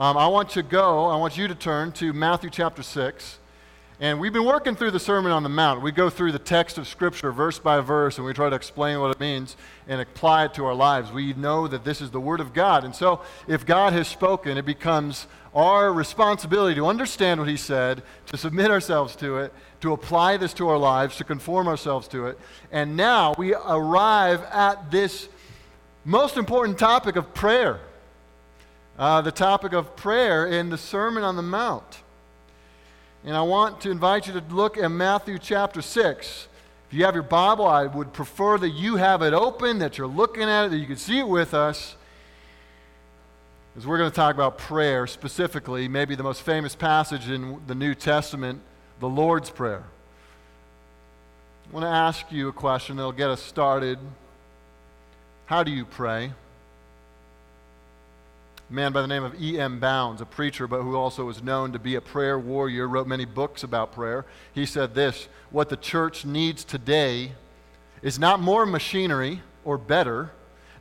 Um, I want to go, I want you to turn to Matthew chapter 6. And we've been working through the Sermon on the Mount. We go through the text of Scripture verse by verse and we try to explain what it means and apply it to our lives. We know that this is the Word of God. And so, if God has spoken, it becomes our responsibility to understand what He said, to submit ourselves to it, to apply this to our lives, to conform ourselves to it. And now we arrive at this most important topic of prayer uh, the topic of prayer in the Sermon on the Mount. And I want to invite you to look at Matthew chapter 6. If you have your Bible, I would prefer that you have it open, that you're looking at it, that you can see it with us. Because we're going to talk about prayer specifically, maybe the most famous passage in the New Testament, the Lord's Prayer. I want to ask you a question that'll get us started. How do you pray? Man by the name of E.M. Bounds, a preacher, but who also was known to be a prayer warrior, wrote many books about prayer. He said this What the church needs today is not more machinery or better,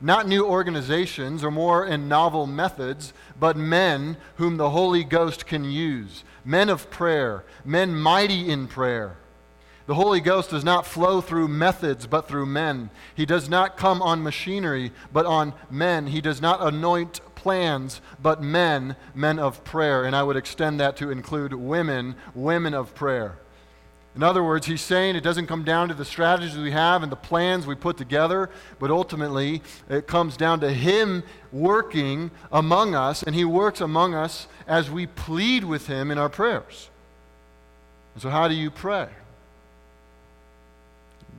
not new organizations or more and novel methods, but men whom the Holy Ghost can use, men of prayer, men mighty in prayer. The Holy Ghost does not flow through methods, but through men. He does not come on machinery, but on men. He does not anoint plans, but men, men of prayer. And I would extend that to include women, women of prayer. In other words, he's saying it doesn't come down to the strategies we have and the plans we put together, but ultimately it comes down to him working among us, and he works among us as we plead with him in our prayers. And so, how do you pray?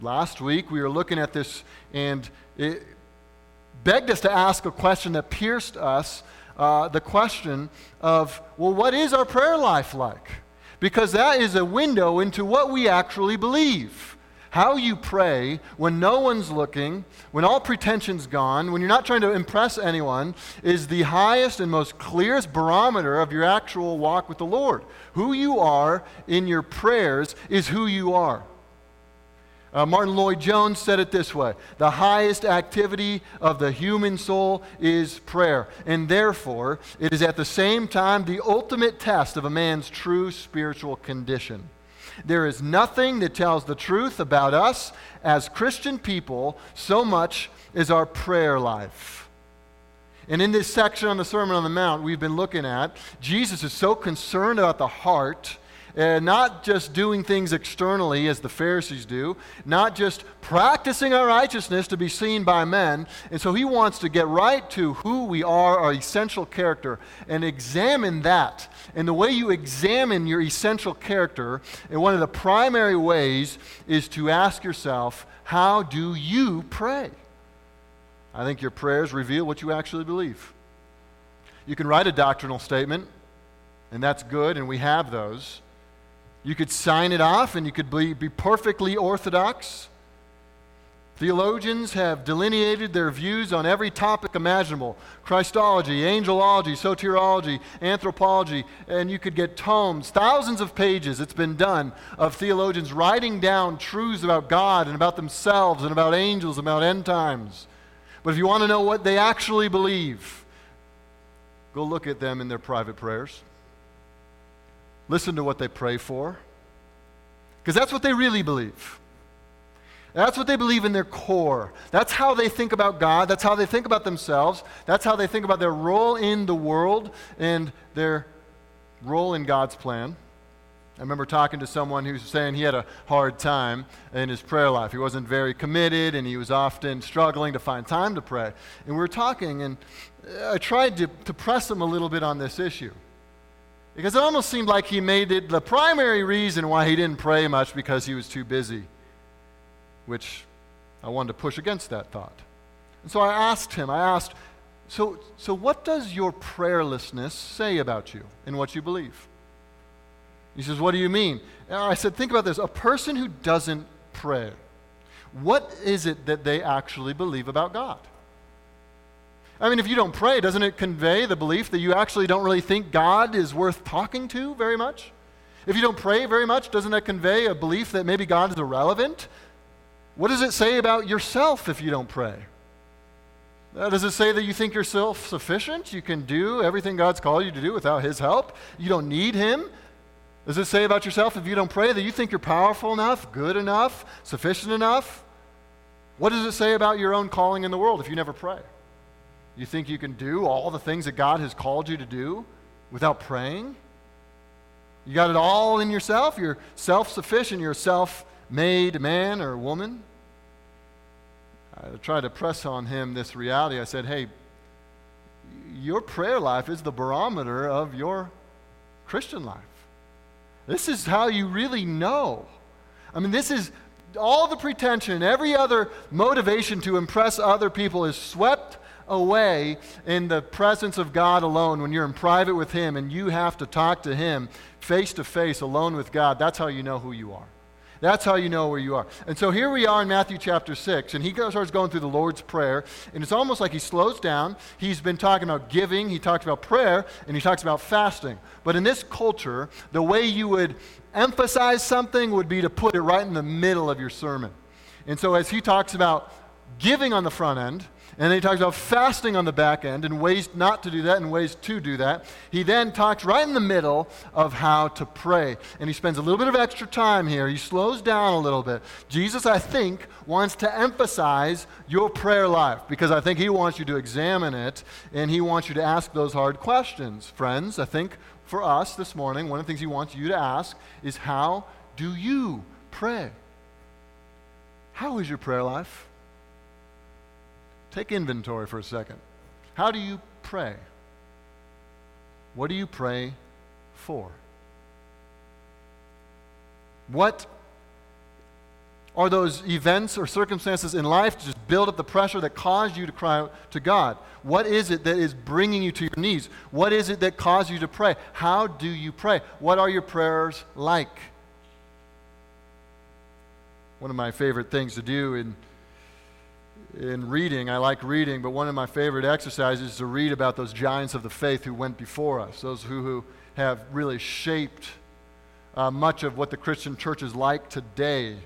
Last week we were looking at this, and it, begged us to ask a question that pierced us uh, the question of, well, what is our prayer life like? Because that is a window into what we actually believe. How you pray when no one's looking, when all pretension's gone, when you're not trying to impress anyone, is the highest and most clearest barometer of your actual walk with the Lord. Who you are in your prayers is who you are. Uh, Martyn Lloyd-Jones said it this way The highest activity of the human soul is prayer, and therefore it is at the same time the ultimate test of a man's true spiritual condition. There is nothing that tells the truth about us as Christian people so much as our prayer life. And in this section on the Sermon on the Mount we've been looking at, Jesus is so concerned about the heart uh, not just doing things externally as the Pharisees do, not just practicing our righteousness to be seen by men. And so he wants to get right to who we are, our essential character, and examine that. And the way you examine your essential character, and one of the primary ways, is to ask yourself, how do you pray? I think your prayers reveal what you actually believe. You can write a doctrinal statement, and that's good, and we have those. You could sign it off and you could be, be perfectly orthodox. Theologians have delineated their views on every topic imaginable Christology, angelology, soteriology, anthropology, and you could get tomes, thousands of pages, it's been done, of theologians writing down truths about God and about themselves and about angels, about end times. But if you want to know what they actually believe, go look at them in their private prayers. Listen to what they pray for. Because that's what they really believe. That's what they believe in their core. That's how they think about God. That's how they think about themselves. That's how they think about their role in the world and their role in God's plan. I remember talking to someone who was saying he had a hard time in his prayer life. He wasn't very committed and he was often struggling to find time to pray. And we were talking, and I tried to, to press him a little bit on this issue. Because it almost seemed like he made it the primary reason why he didn't pray much because he was too busy, which I wanted to push against that thought. And so I asked him, I asked, so, so what does your prayerlessness say about you and what you believe? He says, What do you mean? And I said, Think about this. A person who doesn't pray, what is it that they actually believe about God? I mean, if you don't pray, doesn't it convey the belief that you actually don't really think God is worth talking to very much? If you don't pray very much, doesn't that convey a belief that maybe God is irrelevant? What does it say about yourself if you don't pray? Uh, does it say that you think you're self sufficient? You can do everything God's called you to do without His help? You don't need Him? Does it say about yourself if you don't pray that you think you're powerful enough, good enough, sufficient enough? What does it say about your own calling in the world if you never pray? You think you can do all the things that God has called you to do without praying? You got it all in yourself? You're self sufficient. You're a self made man or woman? I tried to press on him this reality. I said, hey, your prayer life is the barometer of your Christian life. This is how you really know. I mean, this is all the pretension, every other motivation to impress other people is swept away in the presence of God alone when you're in private with Him and you have to talk to Him face to face alone with God. That's how you know who you are. That's how you know where you are. And so here we are in Matthew chapter 6, and he starts going through the Lord's Prayer, and it's almost like he slows down. He's been talking about giving, he talks about prayer, and he talks about fasting. But in this culture, the way you would emphasize something would be to put it right in the middle of your sermon. And so as he talks about giving on the front end, and then he talks about fasting on the back end and ways not to do that and ways to do that. He then talks right in the middle of how to pray. And he spends a little bit of extra time here. He slows down a little bit. Jesus, I think, wants to emphasize your prayer life because I think he wants you to examine it and he wants you to ask those hard questions. Friends, I think for us this morning, one of the things he wants you to ask is how do you pray? How is your prayer life? Take inventory for a second. How do you pray? What do you pray for? What are those events or circumstances in life to just build up the pressure that caused you to cry out to God? What is it that is bringing you to your knees? What is it that caused you to pray? How do you pray? What are your prayers like? One of my favorite things to do in in reading, I like reading, but one of my favorite exercises is to read about those giants of the faith who went before us, those who, who have really shaped uh, much of what the Christian church is like today.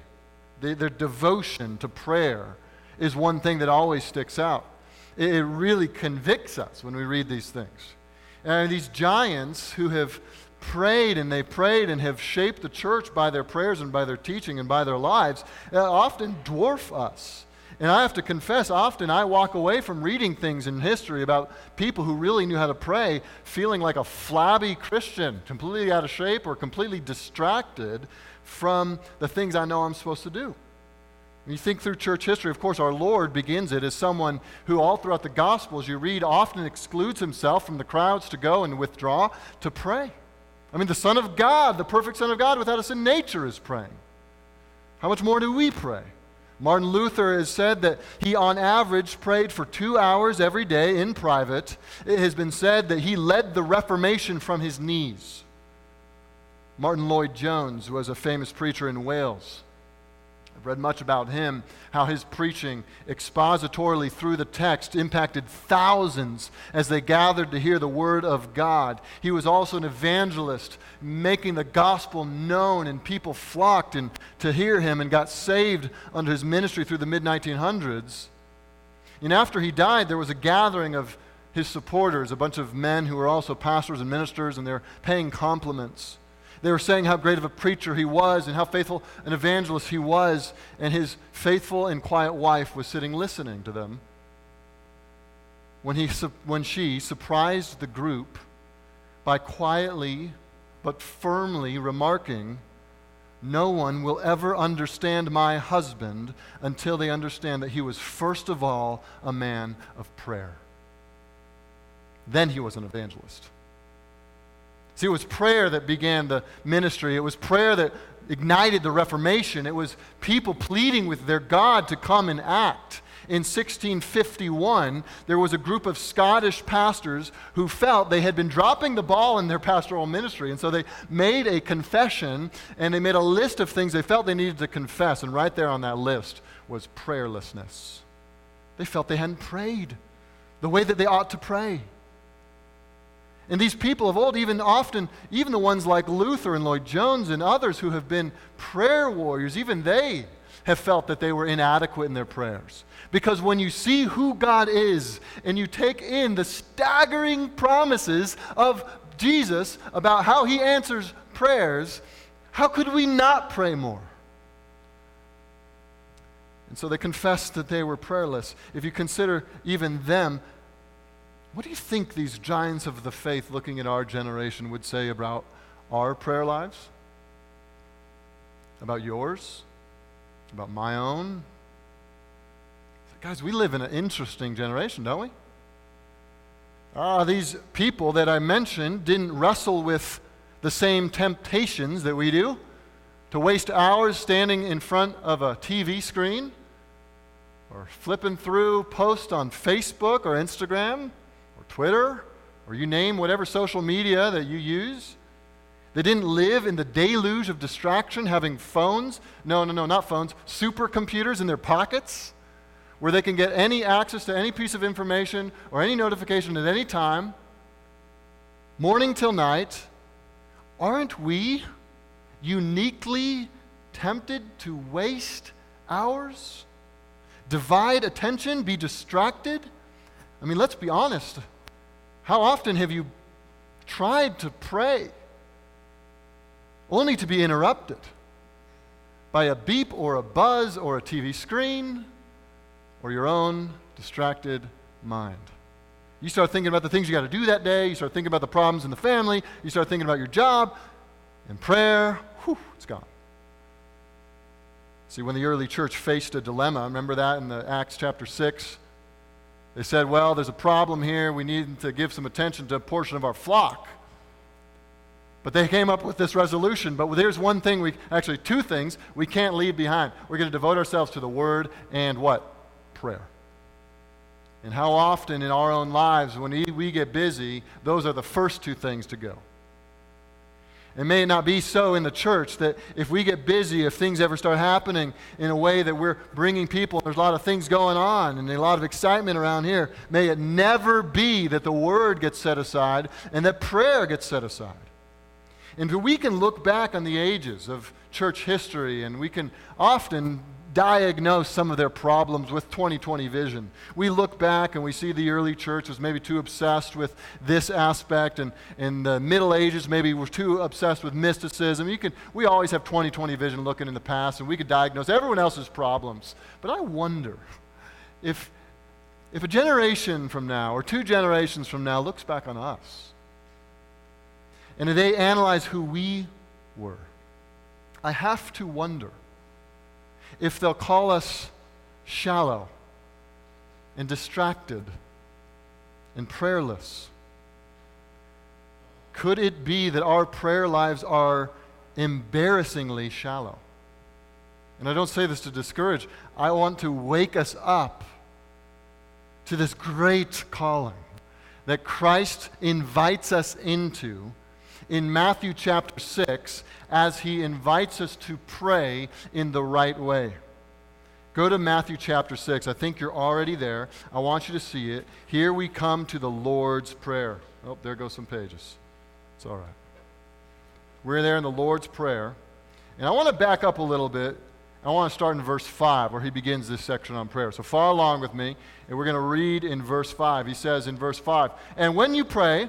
They, their devotion to prayer is one thing that always sticks out. It, it really convicts us when we read these things. And these giants who have prayed and they prayed and have shaped the church by their prayers and by their teaching and by their lives uh, often dwarf us. And I have to confess, often I walk away from reading things in history about people who really knew how to pray feeling like a flabby Christian, completely out of shape or completely distracted from the things I know I'm supposed to do. When you think through church history, of course, our Lord begins it as someone who, all throughout the Gospels, you read, often excludes himself from the crowds to go and withdraw to pray. I mean, the Son of God, the perfect Son of God without a sin nature, is praying. How much more do we pray? Martin Luther has said that he, on average, prayed for two hours every day in private. It has been said that he led the Reformation from his knees. Martyn Lloyd-Jones was a famous preacher in Wales. I've read much about him, how his preaching expositorily through the text impacted thousands as they gathered to hear the word of God. He was also an evangelist, making the gospel known, and people flocked and, to hear him and got saved under his ministry through the mid 1900s. And after he died, there was a gathering of his supporters, a bunch of men who were also pastors and ministers, and they're paying compliments. They were saying how great of a preacher he was and how faithful an evangelist he was, and his faithful and quiet wife was sitting listening to them. When, he, when she surprised the group by quietly but firmly remarking, No one will ever understand my husband until they understand that he was first of all a man of prayer. Then he was an evangelist. See, it was prayer that began the ministry. It was prayer that ignited the Reformation. It was people pleading with their God to come and act. In 1651, there was a group of Scottish pastors who felt they had been dropping the ball in their pastoral ministry. And so they made a confession and they made a list of things they felt they needed to confess. And right there on that list was prayerlessness. They felt they hadn't prayed the way that they ought to pray. And these people of old, even often, even the ones like Luther and Lloyd Jones and others who have been prayer warriors, even they have felt that they were inadequate in their prayers. Because when you see who God is and you take in the staggering promises of Jesus about how he answers prayers, how could we not pray more? And so they confessed that they were prayerless. If you consider even them, what do you think these giants of the faith looking at our generation would say about our prayer lives? About yours? About my own? Guys, we live in an interesting generation, don't we? Ah, these people that I mentioned didn't wrestle with the same temptations that we do to waste hours standing in front of a TV screen or flipping through posts on Facebook or Instagram Twitter or you name whatever social media that you use. They didn't live in the deluge of distraction, having phones. No, no, no, not phones, supercomputers in their pockets where they can get any access to any piece of information or any notification at any time, morning till night. Aren't we uniquely tempted to waste hours? Divide attention, be distracted? I mean, let's be honest. How often have you tried to pray? only to be interrupted by a beep or a buzz or a TV screen or your own distracted mind. You start thinking about the things you got to do that day, you start thinking about the problems in the family, you start thinking about your job, and prayer, whew, it's gone. See, when the early church faced a dilemma, remember that in the Acts chapter 6? They said, well, there's a problem here. We need to give some attention to a portion of our flock. But they came up with this resolution. But there's one thing we, actually, two things we can't leave behind. We're going to devote ourselves to the Word and what? Prayer. And how often in our own lives, when we get busy, those are the first two things to go. It may it not be so in the church that if we get busy, if things ever start happening in a way that we're bringing people, there's a lot of things going on and a lot of excitement around here, may it never be that the word gets set aside and that prayer gets set aside. And we can look back on the ages of church history and we can often diagnose some of their problems with 2020 vision. We look back and we see the early church was maybe too obsessed with this aspect, and in the Middle Ages maybe was too obsessed with mysticism. You can, we always have 2020 vision looking in the past, and we could diagnose everyone else's problems. But I wonder if, if a generation from now, or two generations from now, looks back on us and they analyze who we were, I have to wonder if they'll call us shallow and distracted and prayerless. Could it be that our prayer lives are embarrassingly shallow? And I don't say this to discourage, I want to wake us up to this great calling that Christ invites us into in Matthew chapter 6 as he invites us to pray in the right way. Go to Matthew chapter 6. I think you're already there. I want you to see it. Here we come to the Lord's Prayer. Oh, there go some pages. It's all right. We're there in the Lord's Prayer. And I want to back up a little bit. I want to start in verse 5 where he begins this section on prayer. So follow along with me, and we're going to read in verse 5. He says in verse 5 And when you pray,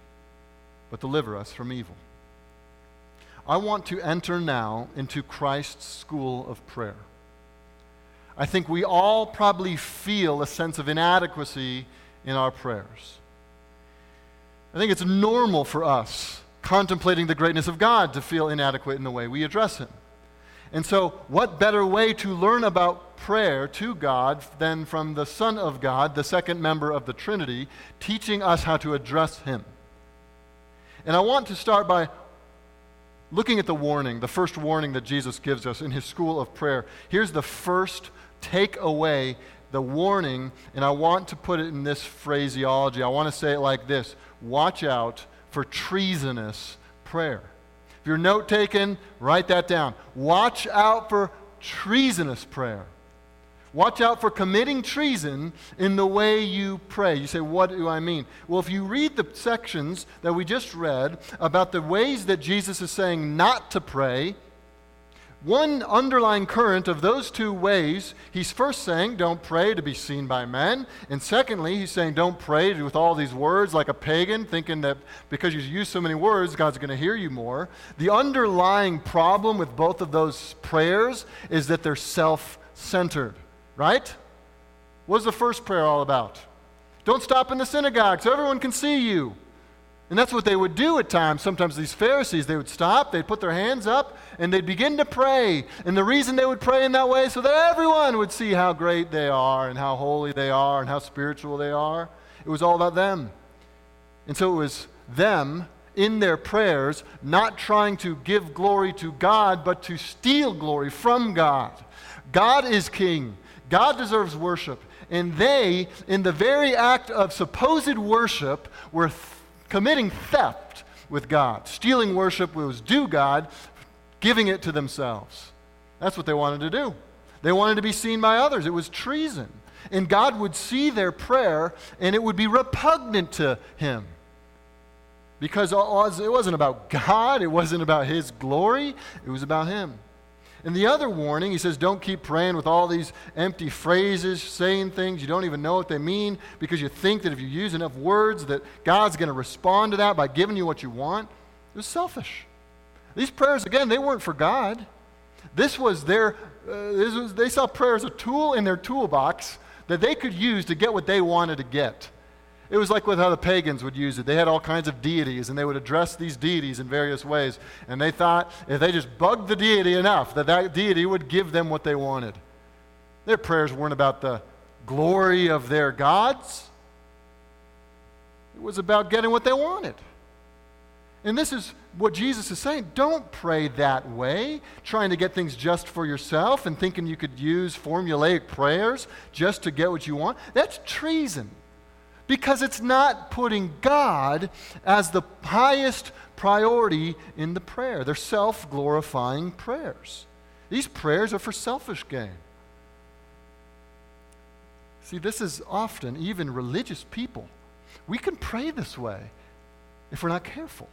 but deliver us from evil. I want to enter now into Christ's school of prayer. I think we all probably feel a sense of inadequacy in our prayers. I think it's normal for us, contemplating the greatness of God, to feel inadequate in the way we address Him. And so, what better way to learn about prayer to God than from the Son of God, the second member of the Trinity, teaching us how to address Him? And I want to start by looking at the warning, the first warning that Jesus gives us in His school of prayer. Here's the first take away the warning, and I want to put it in this phraseology. I want to say it like this Watch out for treasonous prayer. If you're note taking, write that down. Watch out for treasonous prayer. Watch out for committing treason in the way you pray. You say, What do I mean? Well, if you read the sections that we just read about the ways that Jesus is saying not to pray, one underlying current of those two ways, he's first saying, don't pray to be seen by men. And secondly, he's saying, don't pray with all these words like a pagan, thinking that because you use so many words, God's going to hear you more. The underlying problem with both of those prayers is that they're self centered, right? What's the first prayer all about? Don't stop in the synagogue so everyone can see you. And that's what they would do at times. Sometimes these Pharisees, they would stop, they'd put their hands up, and they'd begin to pray. And the reason they would pray in that way so that everyone would see how great they are and how holy they are and how spiritual they are. It was all about them. And so it was them in their prayers, not trying to give glory to God, but to steal glory from God. God is king. God deserves worship. And they, in the very act of supposed worship, were committing theft with God. Stealing worship was due God, giving it to themselves. That's what they wanted to do. They wanted to be seen by others. It was treason. And God would see their prayer and it would be repugnant to Him. Because it wasn't about God, it wasn't about His glory, it was about Him. And the other warning, he says, don't keep praying with all these empty phrases, saying things you don't even know what they mean because you think that if you use enough words that God's going to respond to that by giving you what you want. It was selfish. These prayers, again, they weren't for God. This was their, uh, this was, they saw prayer as a tool in their toolbox that they could use to get what they wanted to get. It was like with how the pagans would use it. They had all kinds of deities, and they would address these deities in various ways. And they thought if they just bugged the deity enough, that that deity would give them what they wanted. Their prayers weren't about the glory of their gods, it was about getting what they wanted. And this is what Jesus is saying. Don't pray that way, trying to get things just for yourself and thinking you could use formulaic prayers just to get what you want. That's treason because it's not putting God as the highest priority in the prayer. They're self glorifying prayers. These prayers are for selfish gain. See, this is often, even religious people, we can pray this way if we're not careful.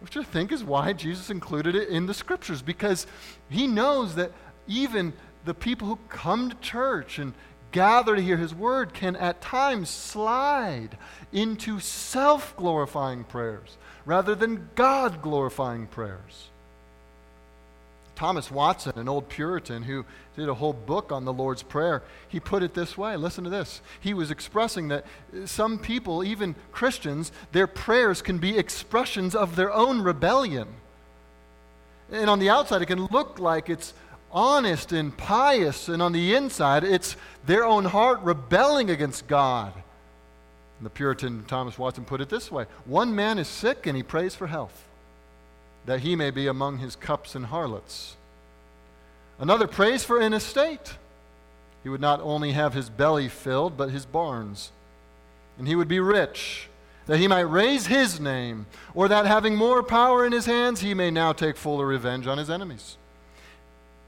Which I think is why Jesus included it in the scriptures, because he knows that even the people who come to church and gather to hear his word can at times slide into self glorifying prayers rather than God glorifying prayers. Thomas Watson, an old Puritan who did a whole book on the Lord's Prayer, he put it this way. Listen to this. He was expressing that some people, even Christians, their prayers can be expressions of their own rebellion. And on the outside, it can look like it's honest and pious, and on the inside, it's their own heart rebelling against God. And the Puritan Thomas Watson put it this way One man is sick and he prays for health, that he may be among his cups and harlots. Another prays for an estate. He would not only have his belly filled, but his barns. And he would be rich, that he might raise his name, or that having more power in his hands, he may now take fuller revenge on his enemies.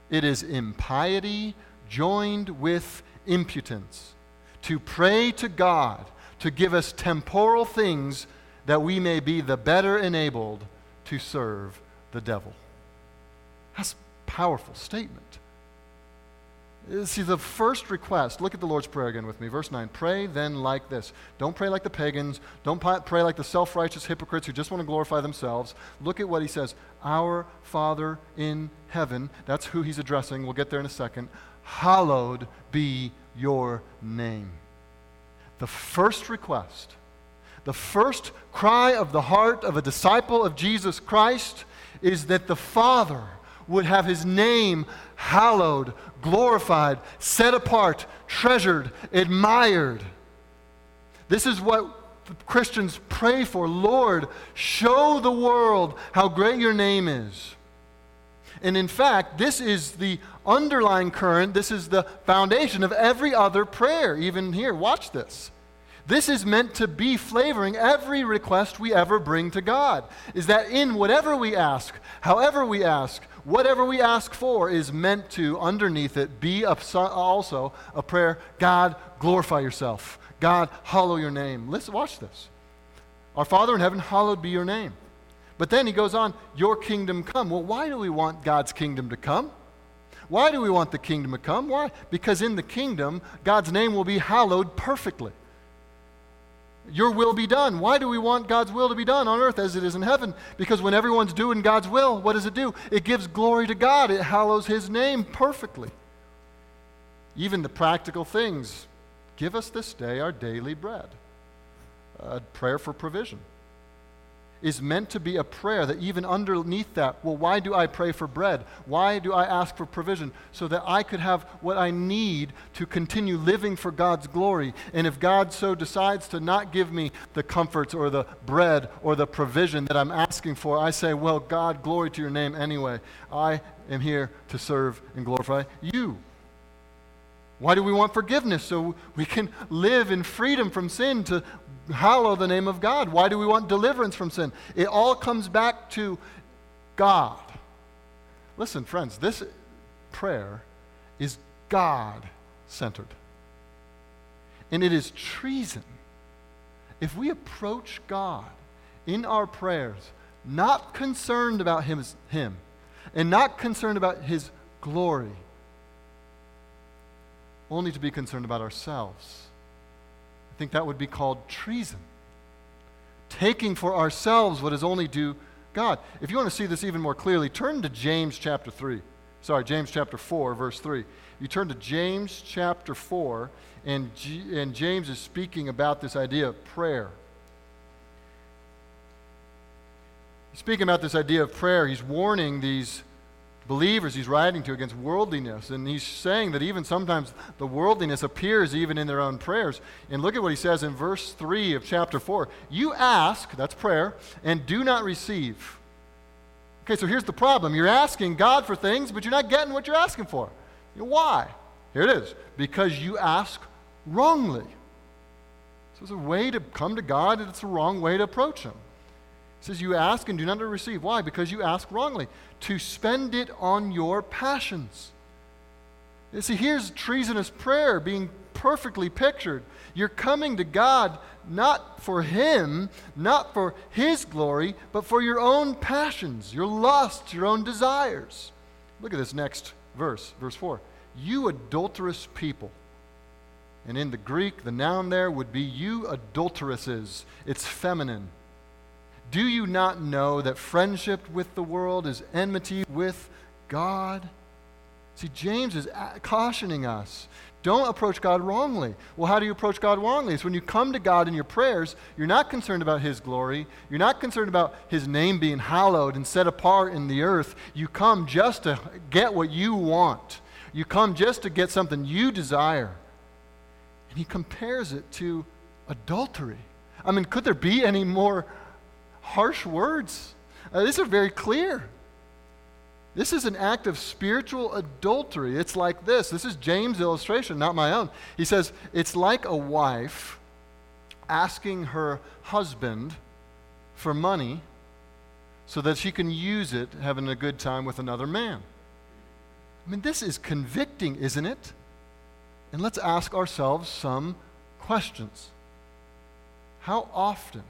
It is impiety joined with impudence to pray to God to give us temporal things that we may be the better enabled to serve the devil. That's a powerful statement. Uh, see, the first request, look at the Lord's Prayer again with me. Verse 9 Pray then like this. Don't pray like the pagans. Don't pray like the self righteous hypocrites who just want to glorify themselves. Look at what he says Our Father in heaven. That's who he's addressing. We'll get there in a second. hallowed be your name. The first request, the first cry of the heart of a disciple of Jesus Christ is that the Father would have his name hallowed, glorified, set apart, treasured, admired. This is what Christians pray for. Lord, show the world how great your name is. And in fact, this is the underlying current, this is the foundation of every other prayer, even here. Watch this. This is meant to be flavoring every request we ever bring to God. Is that in whatever we ask, however we ask, whatever we ask for is meant to, underneath it, be also a prayer God, glorify yourself. God, hallow your name. Listen, watch this. Our Father in heaven, hallowed be your name. But then he goes on, Your kingdom come. Well, why do we want God's kingdom to come? Why do we want the kingdom to come? Why? Because in the kingdom, God's name will be hallowed perfectly. Your will be done. Why do we want God's will to be done on earth as it is in heaven? Because when everyone's doing God's will, what does it do? It gives glory to God, it hallows His name perfectly. Even the practical things give us this day our daily bread. A prayer for provision is meant to be a prayer that even underneath that, well, why do I pray for bread? Why do I ask for provision? So that I could have what I need to continue living for God's glory. And if God so decides to not give me the comforts or the bread or the provision that I'm asking for, I say, well, God, glory to your name anyway. I am here to serve and glorify you. Why do we want forgiveness? So we can live in freedom from sin to hallow the name of God. Why do we want deliverance from sin? It all comes back to God. Listen, friends, this prayer is God centered. And it is treason if we approach God in our prayers not concerned about him, him and not concerned about His glory only to be concerned about ourselves. Think that would be called treason. Taking for ourselves what is only due God. If you want to see this even more clearly, turn to James chapter 3. Sorry, James chapter 4, verse 3. You turn to James chapter 4, and, G- and James is speaking about this idea of prayer. He's speaking about this idea of prayer. He's warning these believers he's writing to against worldliness. And he's saying that even sometimes the worldliness appears even in their own prayers. And look at what he says in verse 3 of chapter 4 You ask, that's prayer, and do not receive. Okay, so here's the problem. You're asking God for things, but you're not getting what you're asking for. Why? Here it is. Because you ask wrongly. So it's a way to come to God, and it's a wrong way to approach Him. He says, You ask and do not receive. Why? Because you ask wrongly, to spend it on your passions. You see, here's treasonous prayer being perfectly pictured. You're coming to God not for Him, not for His glory, but for your own passions, your lusts, your own desires. Look at this next verse, verse 4. You adulterous people. And in the Greek, the noun there would be you adulteresses. It's feminine. Do you not know that friendship with the world is enmity with God? See, James is cautioning us. Don't approach God wrongly. Well, how do you approach God wrongly? It's when you come to God in your prayers, you're not concerned about His glory. You're not concerned about His name being hallowed and set apart in the earth. You come just to get what you want. You come just to get something you desire. And He compares it to adultery. I mean, could there be any more harsh words. Uh, these are very clear. This is an act of spiritual adultery. It's like this. This is James' illustration, not my own. He says, It's like a wife asking her husband for money so that she can use it having a good time with another man. I mean, this is convicting, isn't it? And let's ask ourselves some questions. How often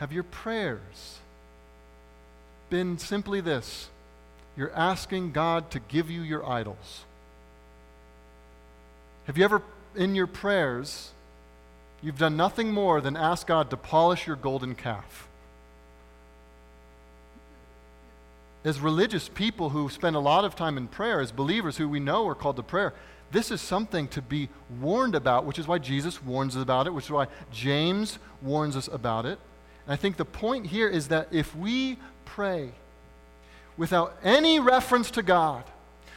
have your prayers been simply this? You're asking God to give you your idols. Have you ever, in your prayers, you've done nothing more than ask God to polish your golden calf? as religious people who spend a lot of time in prayer, as believers who we know are called to prayer, this is something to be warned about, which is why Jesus warns us about it, which is why James warns us about it. And I think the point here is that if we pray without any reference to God,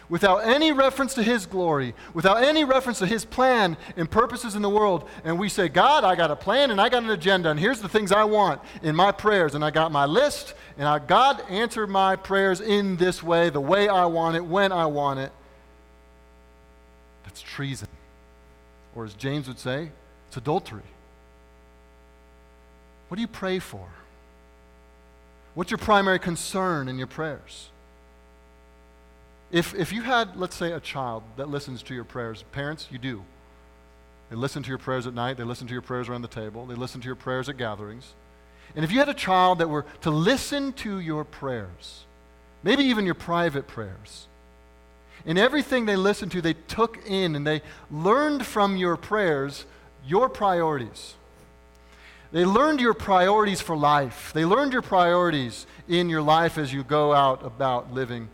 without any reference to His glory, without any reference to His plan and purposes in the world, and we say, God, I got a plan and I got an agenda, and here's the things I want in my prayers, and I got my list, and I, God answered my prayers in this way, the way I want it, when I want it. That's treason. Or as James would say, it's adultery. What do you pray for? What's your primary concern in your prayers? If, if you had, let's say, a child that listens to your prayers, parents, you do. They listen to your prayers at night, they listen to your prayers around the table, they listen to your prayers at gatherings. And if you had a child that were to listen to your prayers, maybe even your private prayers, in everything they listened to, they took in and they learned from your prayers your priorities. They learned your priorities for life. They learned your priorities in your life as you go out about living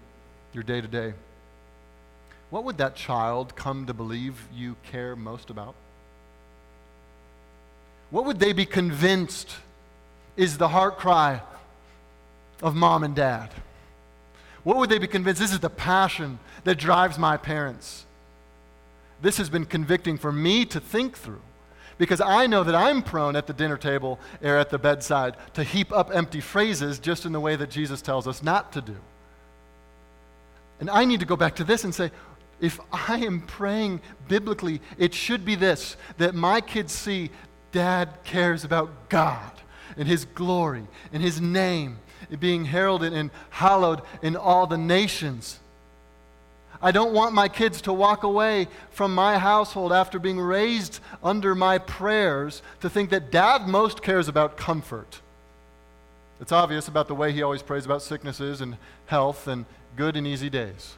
your day to day, what would that child come to believe you care most about? What would they be convinced is the heart cry of mom and dad? What would they be convinced? This is the passion that drives my parents. This has been convicting for me to think through because I know that I'm prone at the dinner table or at the bedside to heap up empty phrases just in the way that Jesus tells us not to do. And I need to go back to this and say, if I am praying biblically, it should be this that my kids see dad cares about God and his glory and his name being heralded and hallowed in all the nations. I don't want my kids to walk away from my household after being raised under my prayers to think that dad most cares about comfort. It's obvious about the way he always prays about sicknesses and health and good and easy days.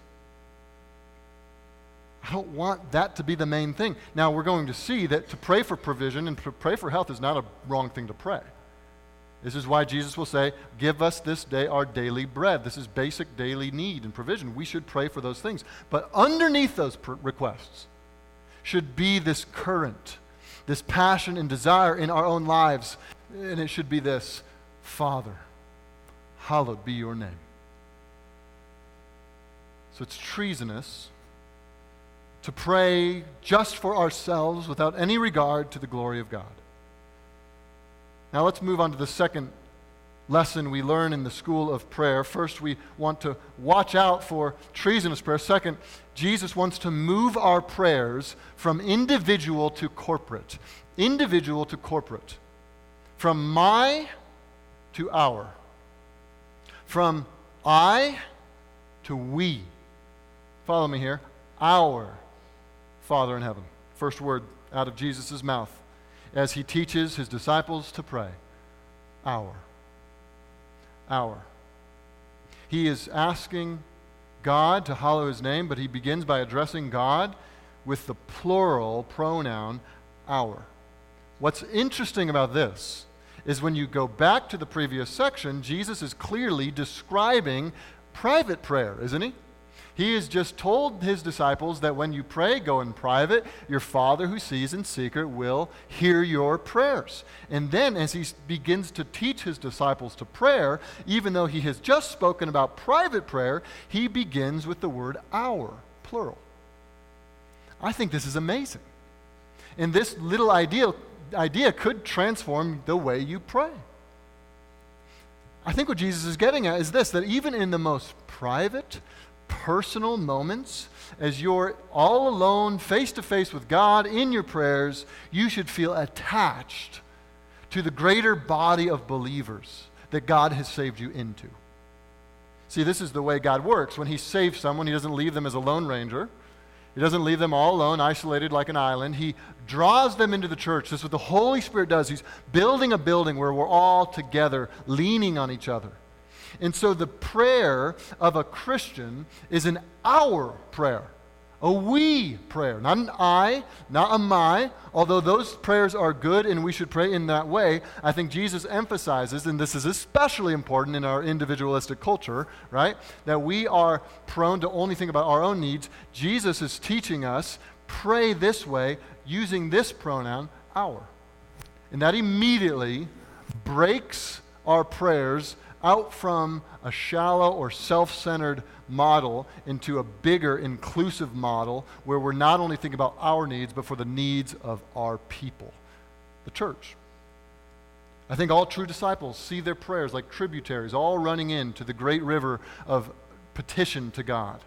I don't want that to be the main thing. Now, we're going to see that to pray for provision and to pray for health is not a wrong thing to pray. This is why Jesus will say, Give us this day our daily bread. This is basic daily need and provision. We should pray for those things. But underneath those pr- requests should be this current, this passion and desire in our own lives. And it should be this Father, hallowed be your name. So it's treasonous to pray just for ourselves without any regard to the glory of God. Now let's move on to the second lesson we learn in the school of prayer. First, we want to watch out for treasonous prayer. Second, Jesus wants to move our prayers from individual to corporate. Individual to corporate. From my to our. From I to we. Follow me here. Our Father in heaven. First word out of Jesus' mouth as he teaches his disciples to pray. Our. Our. He is asking God to hallow his name, but he begins by addressing God with the plural pronoun our. What's interesting about this is when you go back to the previous section, Jesus is clearly describing private prayer, isn't he? He has just told his disciples that when you pray, go in private. Your Father who sees in secret will hear your prayers. And then, as he begins to teach his disciples to prayer, even though he has just spoken about private prayer, he begins with the word our, plural. I think this is amazing. And this little idea, idea could transform the way you pray. I think what Jesus is getting at is this that even in the most private, personal moments, as you're all alone, face to face with God in your prayers, you should feel attached to the greater body of believers that God has saved you into. See, this is the way God works. When He saves someone, He doesn't leave them as a lone ranger. He doesn't leave them all alone, isolated like an island. He draws them into the church. This is what the Holy Spirit does. He's building a building where we're all together, leaning on each other. And so the prayer of a Christian is an our prayer. a we prayer, not an I, not a my. Although those prayers are good and we should pray in that way, I think Jesus emphasizes, and this is especially important in our individualistic culture, right? That we are prone to only think about our own needs. Jesus is teaching us pray this way using this pronoun, our. And that immediately breaks our prayers out from a shallow or self centered model into a bigger, inclusive model where we're not only thinking about our needs, but for the needs of our people, the church. I think all true disciples see their prayers like tributaries, all running into the great river of petition to God.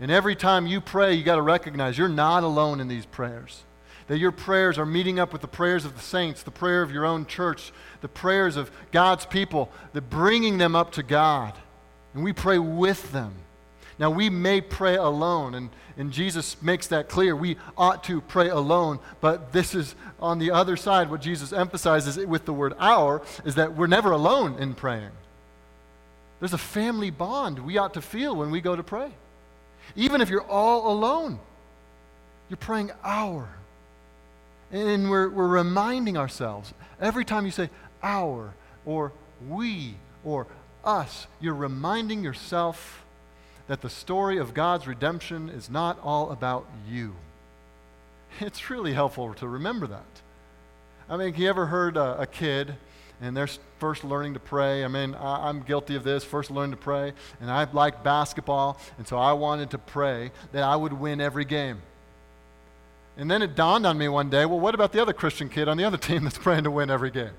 And every time you pray, you got to recognize you're not alone in these prayers that your prayers are meeting up with the prayers of the saints, the prayer of your own church, the prayers of God's people, that bringing them up to God. And we pray with them. Now, we may pray alone, and, and Jesus makes that clear. We ought to pray alone, but this is on the other side. What Jesus emphasizes with the word our is that we're never alone in praying. There's a family bond we ought to feel when we go to pray. Even if you're all alone, you're praying our. And we're, we're reminding ourselves every time you say our or we or us, you're reminding yourself that the story of God's redemption is not all about you. It's really helpful to remember that. I mean, have you ever heard a, a kid and they're first learning to pray? I mean, I, I'm guilty of this, first learning to pray, and I liked basketball, and so I wanted to pray that I would win every game. And then it dawned on me one day well, what about the other Christian kid on the other team that's praying to win every game?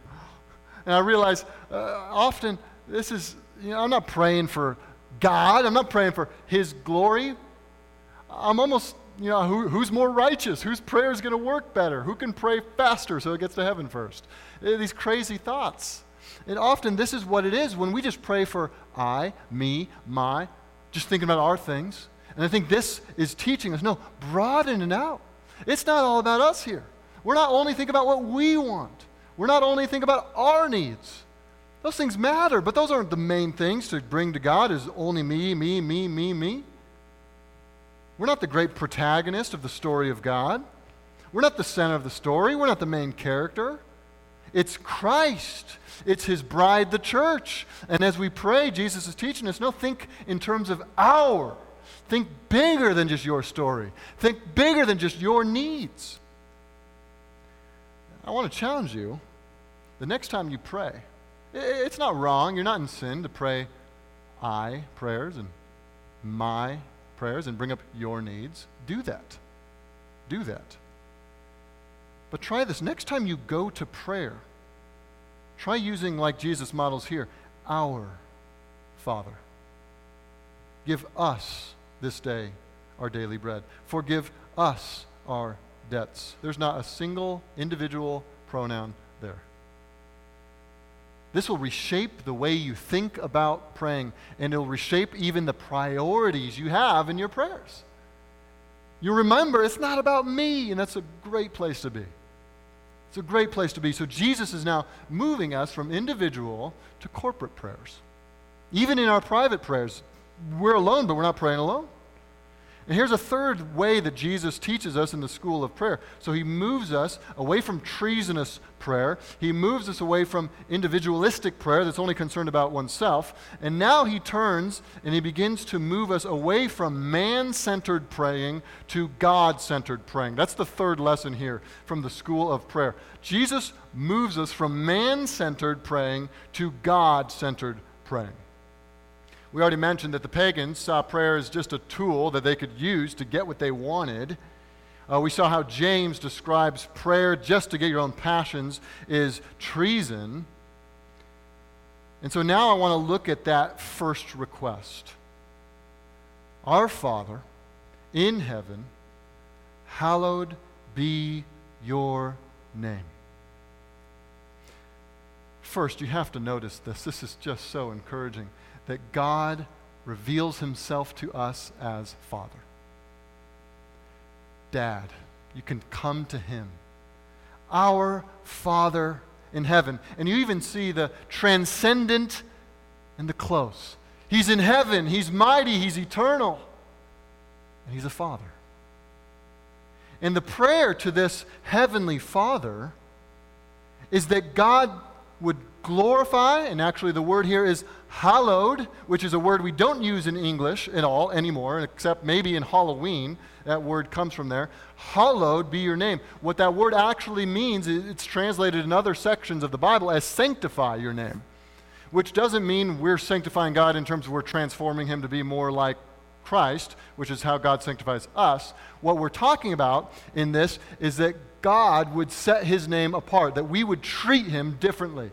And I realized uh, often this is, you know, I'm not praying for God, I'm not praying for His glory. I'm almost, you know, who, who's more righteous? Whose prayer is going to work better? Who can pray faster so it gets to heaven first? Uh, these crazy thoughts. And often this is what it is when we just pray for I, me, my, just thinking about our things. And I think this is teaching us no, broaden it out. It's not all about us here. We're not only thinking about what we want, we're not only thinking about our needs. Those things matter, but those aren't the main things to bring to God is only me, me, me, me, me. We're not the great protagonist of the story of God. We're not the center of the story. We're not the main character. It's Christ. It's his bride, the church. And as we pray, Jesus is teaching us no, think in terms of our Think bigger than just your story. Think bigger than just your needs. I want to challenge you the next time you pray. It's not wrong. You're not in sin to pray I prayers and my prayers and bring up your needs. Do that. Do that. But try this. Next time you go to prayer, try using, like Jesus models here, our Father. Give us this day our daily bread. Forgive us our debts. There's not a single individual pronoun there. This will reshape the way you think about praying, and it'll reshape even the priorities you have in your prayers. You remember it's not about me, and that's a great place to be. It's a great place to be. So Jesus is now moving us from individual to corporate prayers. Even in our private prayers, we're alone, but we're not praying alone. And here's a third way that Jesus teaches us in the school of prayer. So he moves us away from treasonous prayer. He moves us away from individualistic prayer that's only concerned about oneself. And now he turns and he begins to move us away from man centered praying to God centered praying. That's the third lesson here from the school of prayer. Jesus moves us from man centered praying to God centered praying. We already mentioned that the pagans saw prayer as just a tool that they could use to get what they wanted. Uh, we saw how James describes prayer just to get your own passions is treason. And so now I want to look at that first request. Our Father in heaven, hallowed be your name. First, you have to notice this. This is just so encouraging that God reveals himself to us as Father. Dad, you can come to him. Our Father in heaven. And you even see the transcendent and the close. He's in heaven, he's mighty, he's eternal. and He's a Father. And the prayer to this Heavenly Father is that God would glorify, and actually the word here is hallowed, which is a word we don't use in English at all anymore, except maybe in Halloween. That word comes from there. Hallowed be your name. What that word actually means, it's translated in other sections of the Bible as sanctify your name, which doesn't mean we're sanctifying God in terms of we're transforming him to be more like Christ, which is how God sanctifies us. What we're talking about in this is that God would set his name apart, that we would treat him differently.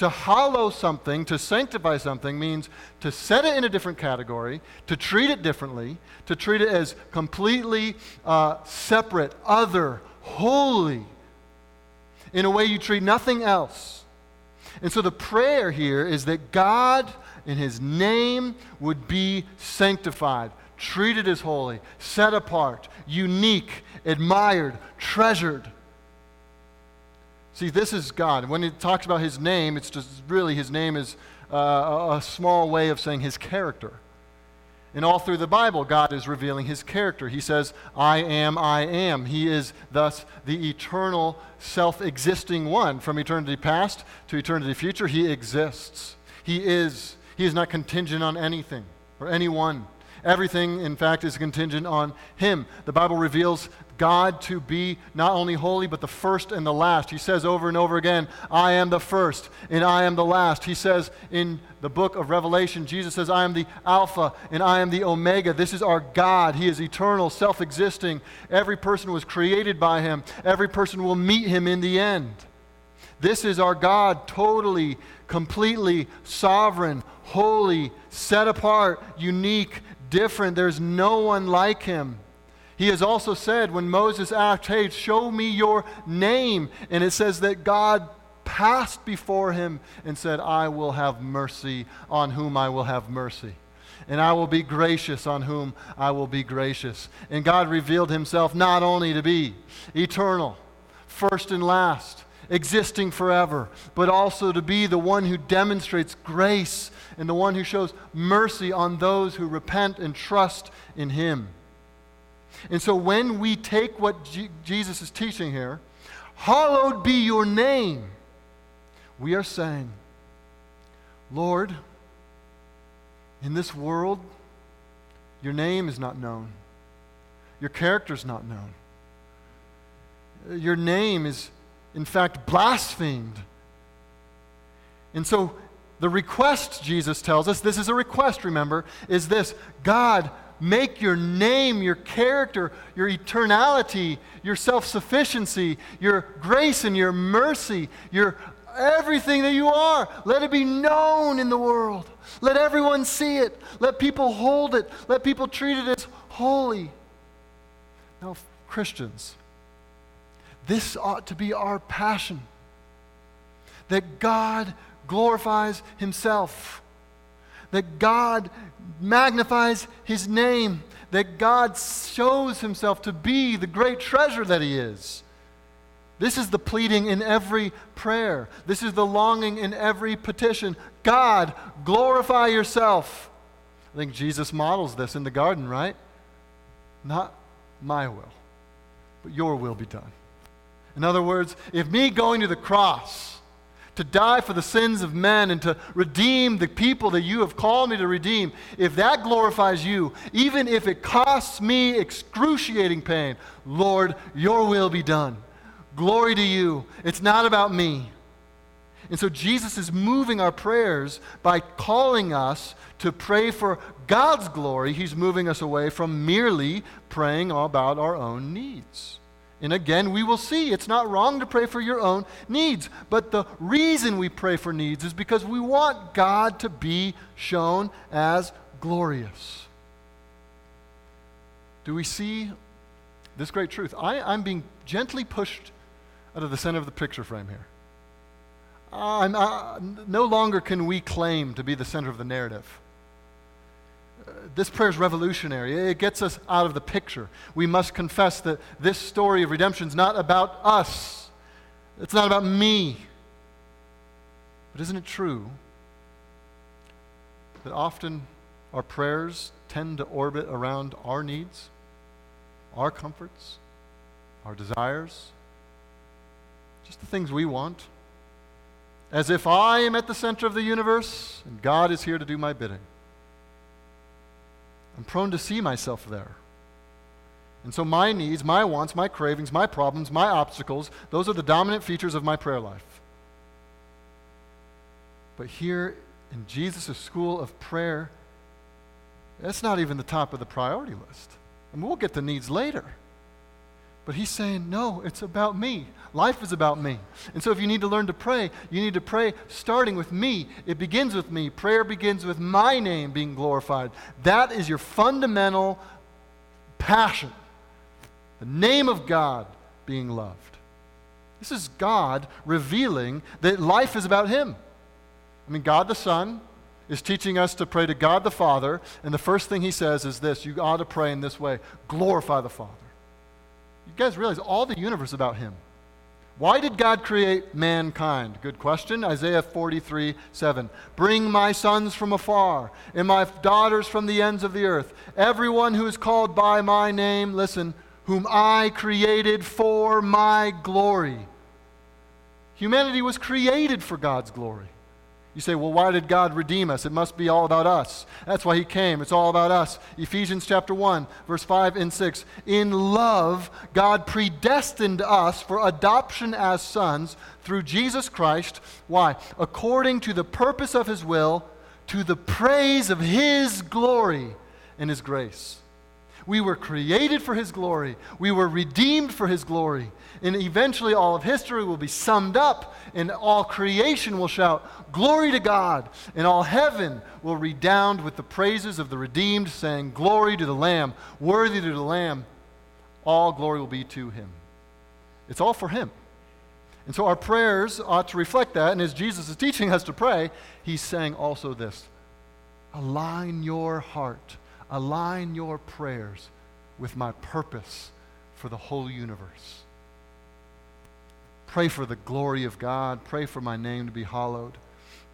To hollow something, to sanctify something, means to set it in a different category, to treat it differently, to treat it as completely uh, separate, other, holy, in a way you treat nothing else. And so the prayer here is that God, in His name, would be sanctified, treated as holy, set apart, unique, admired, treasured. See, this is God. When it talks about his name, it's just really his name is uh, a small way of saying his character. And all through the Bible, God is revealing his character. He says, I am, I am. He is thus the eternal, self existing one. From eternity past to eternity future, he exists. He is. He is not contingent on anything or anyone. Everything, in fact, is contingent on Him. The Bible reveals God to be not only holy, but the first and the last. He says over and over again, I am the first and I am the last. He says in the book of Revelation, Jesus says, I am the Alpha and I am the Omega. This is our God. He is eternal, self existing. Every person was created by Him, every person will meet Him in the end. This is our God, totally, completely sovereign, holy, set apart, unique, different. There's no one like him. He has also said when Moses asked, Hey, show me your name. And it says that God passed before him and said, I will have mercy on whom I will have mercy. And I will be gracious on whom I will be gracious. And God revealed himself not only to be eternal, first and last, existing forever, but also to be the one who demonstrates grace and the one who shows mercy on those who repent and trust in him. And so when we take what G- Jesus is teaching here, hallowed be your name, we are saying, Lord, in this world, your name is not known. Your character is not known. Your name is in fact, blasphemed. And so, the request, Jesus tells us, this is a request, remember, is this God, make your name, your character, your eternality, your self sufficiency, your grace and your mercy, your everything that you are, let it be known in the world. Let everyone see it. Let people hold it. Let people treat it as holy. Now, Christians, this ought to be our passion that God glorifies Himself, that God magnifies His name, that God shows Himself to be the great treasure that He is. This is the pleading in every prayer. This is the longing in every petition. God, glorify yourself. I think Jesus models this in the garden, right? Not my will, but your will be done. In other words, if me going to the cross to die for the sins of men and to redeem the people that you have called me to redeem, if that glorifies you, even if it costs me excruciating pain, Lord, your will be done. Glory to you. It's not about me. And so Jesus is moving our prayers by calling us to pray for God's glory. He's moving us away from merely praying about our own needs. And again, we will see it's not wrong to pray for your own needs. But the reason we pray for needs is because we want God to be shown as glorious. Do we see this great truth? I, I'm being gently pushed out of the center of the picture frame here. Uh, no longer can we claim to be the center of the narrative this prayer is revolutionary. It gets us out of the picture. We must confess that this story of redemption is not about us, it's not about me. But isn't it true that often our prayers tend to orbit around our needs? our comforts, our desires, just the things we want, as if I am at the center of the universe and God is here to do my bidding. I'm prone to see myself there. And so my needs, my wants, my cravings, my problems, my obstacles, those are the dominant features of my prayer life. But here in Jesus' school of prayer, that's not even the top of the priority list. And we'll get the needs later. But he's saying, no, it's about me. Life is about me. And so if you need to learn to pray, you need to pray starting with me. It begins with me. Prayer begins with my name being glorified. That is your fundamental passion. The name of God being loved. This is God revealing that life is about Him. I mean, God the Son is teaching us to pray to God the Father, and the first thing He says is this you ought to pray in this way glorify the Father. You guys realize all the universe about Him. Why did God create mankind? Good question. Isaiah 43 7. Bring my sons from afar and my daughters from the ends of the earth. Everyone who is called by my name, listen, whom I created for my glory. Humanity was created for God's glory. You say, well, why did God redeem us? It must be all about us. That's why He came. It's all about us. Ephesians chapter 1, verse 5 and 6. In love, God predestined us for adoption as sons through Jesus Christ. Why? According to the purpose of His will, to the praise of His glory and His grace. We were created for His glory. We were redeemed for His glory. And eventually, all of history will be summed up, and all creation will shout, Glory to God. And all heaven will redound with the praises of the redeemed, saying, Glory to the Lamb, worthy to the Lamb. All glory will be to Him. It's all for Him. And so our prayers ought to reflect that. And as Jesus is teaching us to pray, He's saying also this Align your heart, align your prayers with my purpose for the whole universe. Pray for the glory of God. Pray for my name to be hallowed.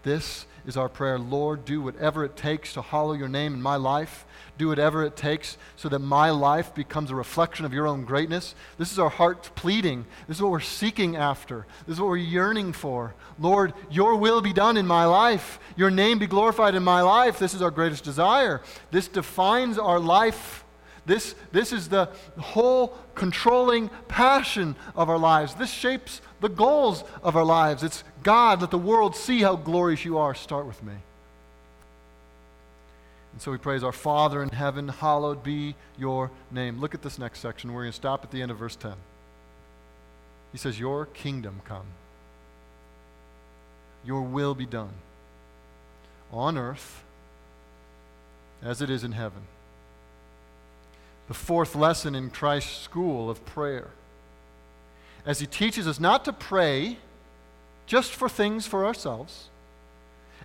This is our prayer. Lord, do whatever it takes to hallow your name in my life. Do whatever it takes so that my life becomes a reflection of your own greatness. This is our heart pleading. This is what we're seeking after. This is what we're yearning for. Lord, your will be done in my life. Your name be glorified in my life. This is our greatest desire. This defines our life this, this is the whole controlling passion of our lives. This shapes the goals of our lives. It's God, let the world see how glorious you are. Start with me. And so we praise our Father in heaven, hallowed be your name. Look at this next section. We're going to stop at the end of verse 10. He says, Your kingdom come, your will be done on earth as it is in heaven the fourth lesson in Christ's school of prayer. As he teaches us not to pray just for things for ourselves,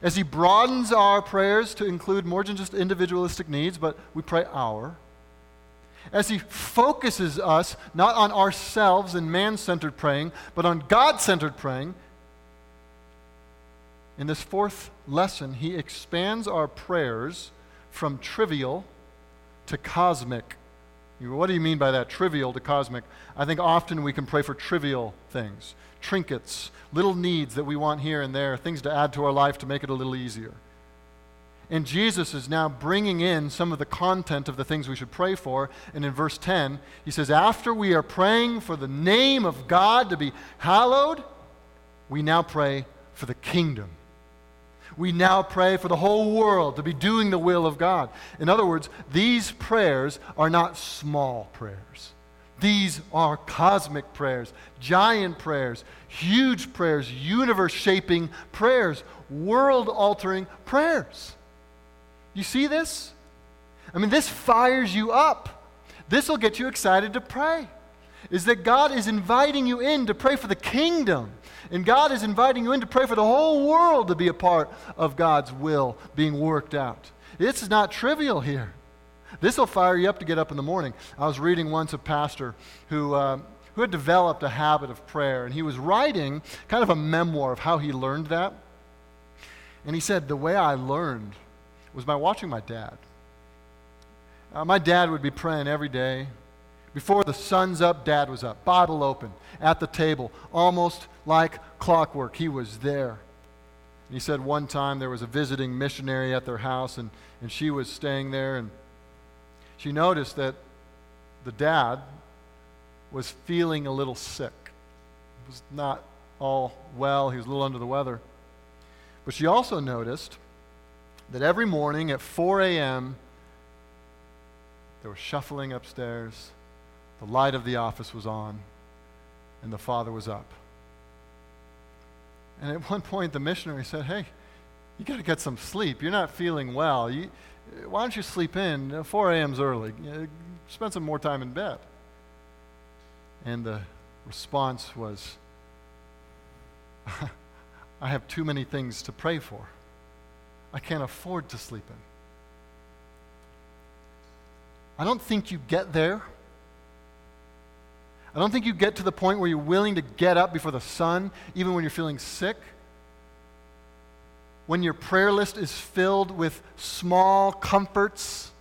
as he broadens our prayers to include more than just individualistic needs, but we pray our, as he focuses us not on ourselves and man centered praying, but on God centered praying, in this fourth lesson, he expands our prayers from trivial to cosmic what do you mean by that? Trivial to cosmic. I think often we can pray for trivial things, trinkets, little needs that we want here and there, things to add to our life to make it a little easier. And Jesus is now bringing in some of the content of the things we should pray for. And in verse 10, he says, After we are praying for the name of God to be hallowed, we now pray for the kingdom we now pray for the whole world to be doing the will of God. In other words, these prayers are not small prayers. These are cosmic prayers, giant prayers, huge prayers, universe shaping prayers, world altering prayers. You see this? I mean, this fires you up. This will get you excited to pray. Is that God is inviting you in to pray for the kingdom and God is inviting you in to pray for the whole world to be a part of God's will being worked out. This is not trivial here. This will fire you up to get up in the morning. I was reading once a pastor who, uh, who had developed a habit of prayer, and he was writing kind of a memoir of how he learned that. And he said, The way I learned was by watching my dad. Uh, my dad would be praying every day, Before the sun's up, dad was up, bottle open, at the table, almost like clockwork. He was there. He said one time there was a visiting missionary at their house, and, and she was staying there, and she noticed that the dad was feeling a little sick. He was not all well, he was a little under the weather. But she also noticed that every morning at 4 a.m., there was shuffling upstairs, the light of the office was on, and the father was up. And at one point, the missionary said, Hey, you got to get some sleep. You're not feeling well. You, why don't you sleep in? 4 a.m. is early. Spend some more time in bed. And the response was, I have too many things to pray for. I can't afford to sleep in. I don't think you get there. I don't think you get to the point where you're willing to get up before the sun, even when you're feeling sick. When your prayer list is filled with small comforts,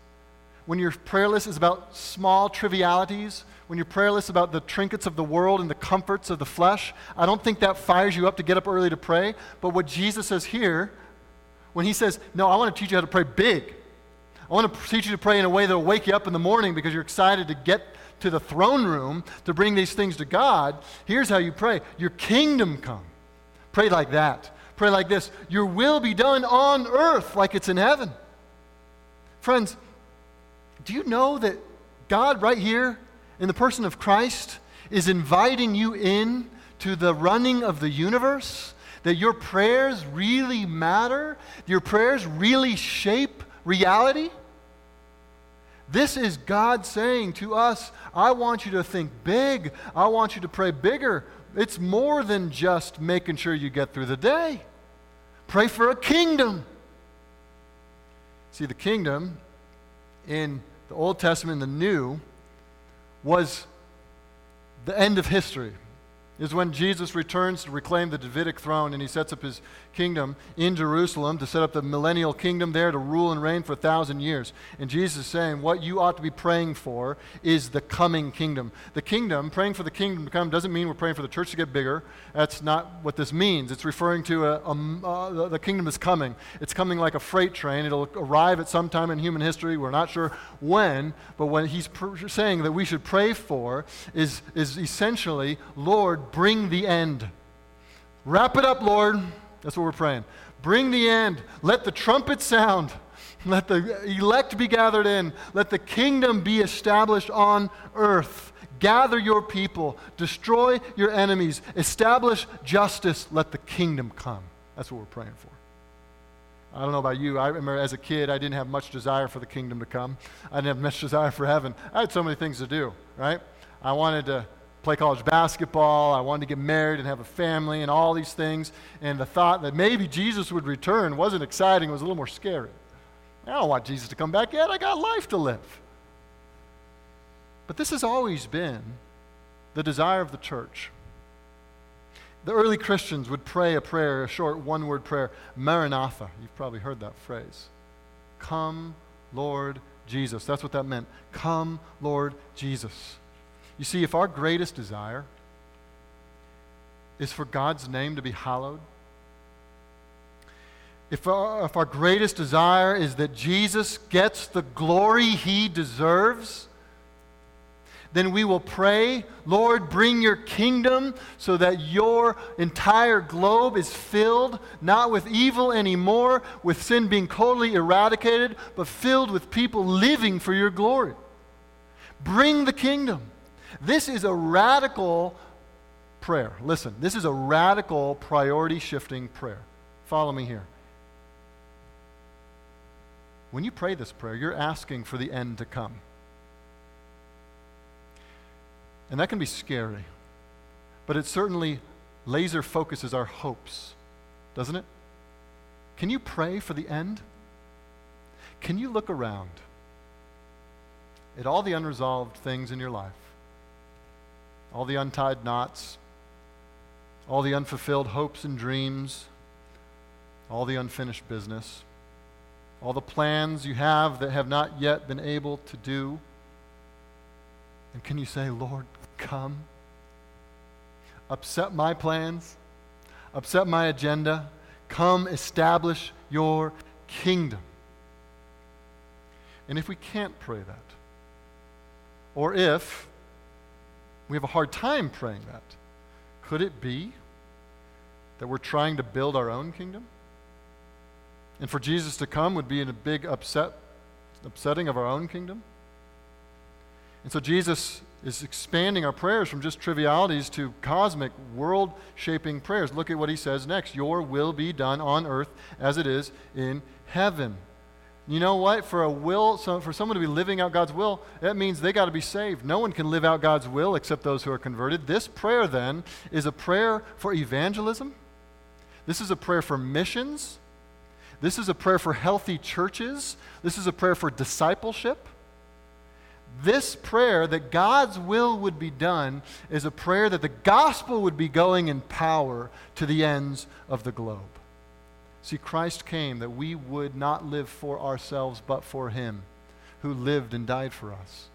when your prayer list is about small trivialities, when your prayer list is about the trinkets of the world and the comforts of the flesh, I don't think that fires you up to get up early to pray. But what Jesus says here, when he says, No, I want to teach you how to pray big. I want to teach you to pray in a way that will wake you up in the morning because you're excited to get to the throne room to bring these things to God, here's how you pray Your kingdom come. Pray like that. Pray like this Your will be done on earth like it's in heaven. Friends, do you know that God, right here in the person of Christ, is inviting you in to the running of the universe? That your prayers really matter? Your prayers really shape reality? This is God saying to us, I want you to think big. I want you to pray bigger. It's more than just making sure you get through the day. Pray for a kingdom. See, the kingdom in the Old Testament and the New was the end of history is when Jesus returns to reclaim the Davidic throne and he sets up his kingdom in Jerusalem to set up the millennial kingdom there to rule and reign for a thousand years. And Jesus is saying what you ought to be praying for is the coming kingdom. The kingdom, praying for the kingdom to come, doesn't mean we're praying for the church to get bigger. That's not what this means. It's referring to a, a uh, the kingdom is coming. It's coming like a freight train. It'll arrive at some time in human history. We're not sure when, but what he's pr- saying that we should pray for is, is essentially, Lord, bring the end. Wrap it up, Lord. That's what we're praying. Bring the end. Let the trumpet sound. Let the elect be gathered in. Let the kingdom be established on earth. Gather your people. Destroy your enemies. Establish justice. Let the kingdom come. That's what we're praying for. I don't know about you. I remember as a kid, I didn't have much desire for the kingdom to come. I didn't have much desire for heaven. I had so many things to do, right? I wanted to play college basketball. I wanted to get married and have a family and all these things. And the thought that maybe Jesus would return wasn't exciting, it was a little more scary. I don't want Jesus to come back yet. I got life to live. But this has always been the desire of the church. The early Christians would pray a prayer, a short one word prayer, Maranatha. You've probably heard that phrase. Come, Lord Jesus. That's what that meant. Come, Lord Jesus. You see, if our greatest desire is for God's name to be hallowed, if our, if our greatest desire is that Jesus gets the glory he deserves, then we will pray, Lord, bring your kingdom so that your entire globe is filled not with evil anymore, with sin being totally eradicated, but filled with people living for your glory. Bring the kingdom. This is a radical prayer. Listen, this is a radical priority shifting prayer. Follow me here. When you pray this prayer, you're asking for the end to come. And that can be scary, but it certainly laser focuses our hopes, doesn't it? Can you pray for the end? Can you look around at all the unresolved things in your life? All the untied knots, all the unfulfilled hopes and dreams, all the unfinished business, all the plans you have that have not yet been able to do. And can you say, Lord, come? Upset my plans, upset my agenda. Come establish your kingdom. And if we can't pray that, or if we have a hard time praying that, could it be that we're trying to build our own kingdom? And for Jesus to come would be in a big upset, upsetting of our own kingdom? And so Jesus is expanding our prayers from just trivialities to cosmic, world shaping prayers. Look at what he says next Your will be done on earth as it is in heaven. You know what? For a will, so for someone to be living out God's will, that means they got to be saved. No one can live out God's will except those who are converted. This prayer then is a prayer for evangelism. This is a prayer for missions. This is a prayer for healthy churches. This is a prayer for discipleship. This prayer that God's will would be done is a prayer that the gospel would be going in power to the ends of the globe. See, Christ came that we would not live for ourselves, but for Him who lived and died for us.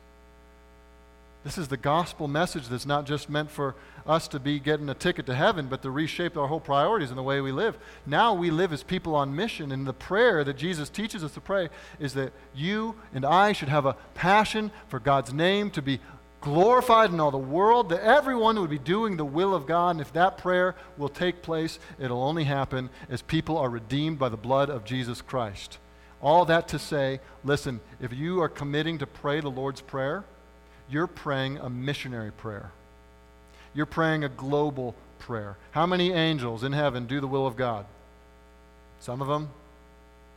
This is the gospel message that's not just meant for us to be getting a ticket to heaven, but to reshape our whole priorities and the way we live. Now we live as people on mission, and the prayer that Jesus teaches us to pray is that you and I should have a passion for God's name to be glorified in all the world, that everyone would be doing the will of God. And if that prayer will take place, it'll only happen as people are redeemed by the blood of Jesus Christ. All that to say, listen, if you are committing to pray the Lord's Prayer, you're praying a missionary prayer. You're praying a global prayer. How many angels in heaven do the will of God? Some of them?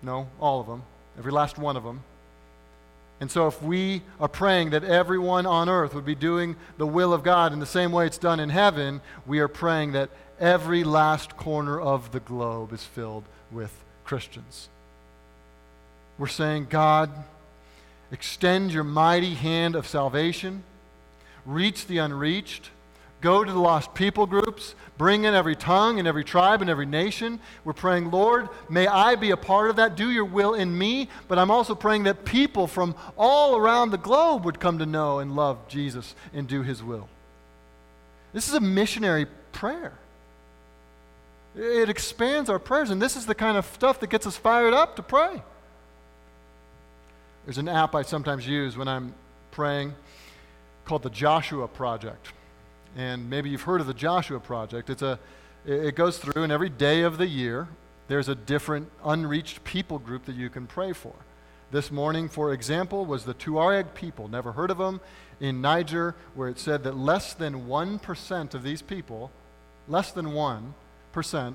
No, all of them. Every last one of them. And so, if we are praying that everyone on earth would be doing the will of God in the same way it's done in heaven, we are praying that every last corner of the globe is filled with Christians. We're saying, God, Extend your mighty hand of salvation. Reach the unreached. Go to the lost people groups. Bring in every tongue and every tribe and every nation. We're praying, Lord, may I be a part of that. Do your will in me. But I'm also praying that people from all around the globe would come to know and love Jesus and do his will. This is a missionary prayer. It expands our prayers, and this is the kind of stuff that gets us fired up to pray. There's an app I sometimes use when I'm praying called the Joshua Project. And maybe you've heard of the Joshua Project. It's a, it goes through, and every day of the year, there's a different unreached people group that you can pray for. This morning, for example, was the Tuareg people. Never heard of them in Niger, where it said that less than 1% of these people, less than 1%,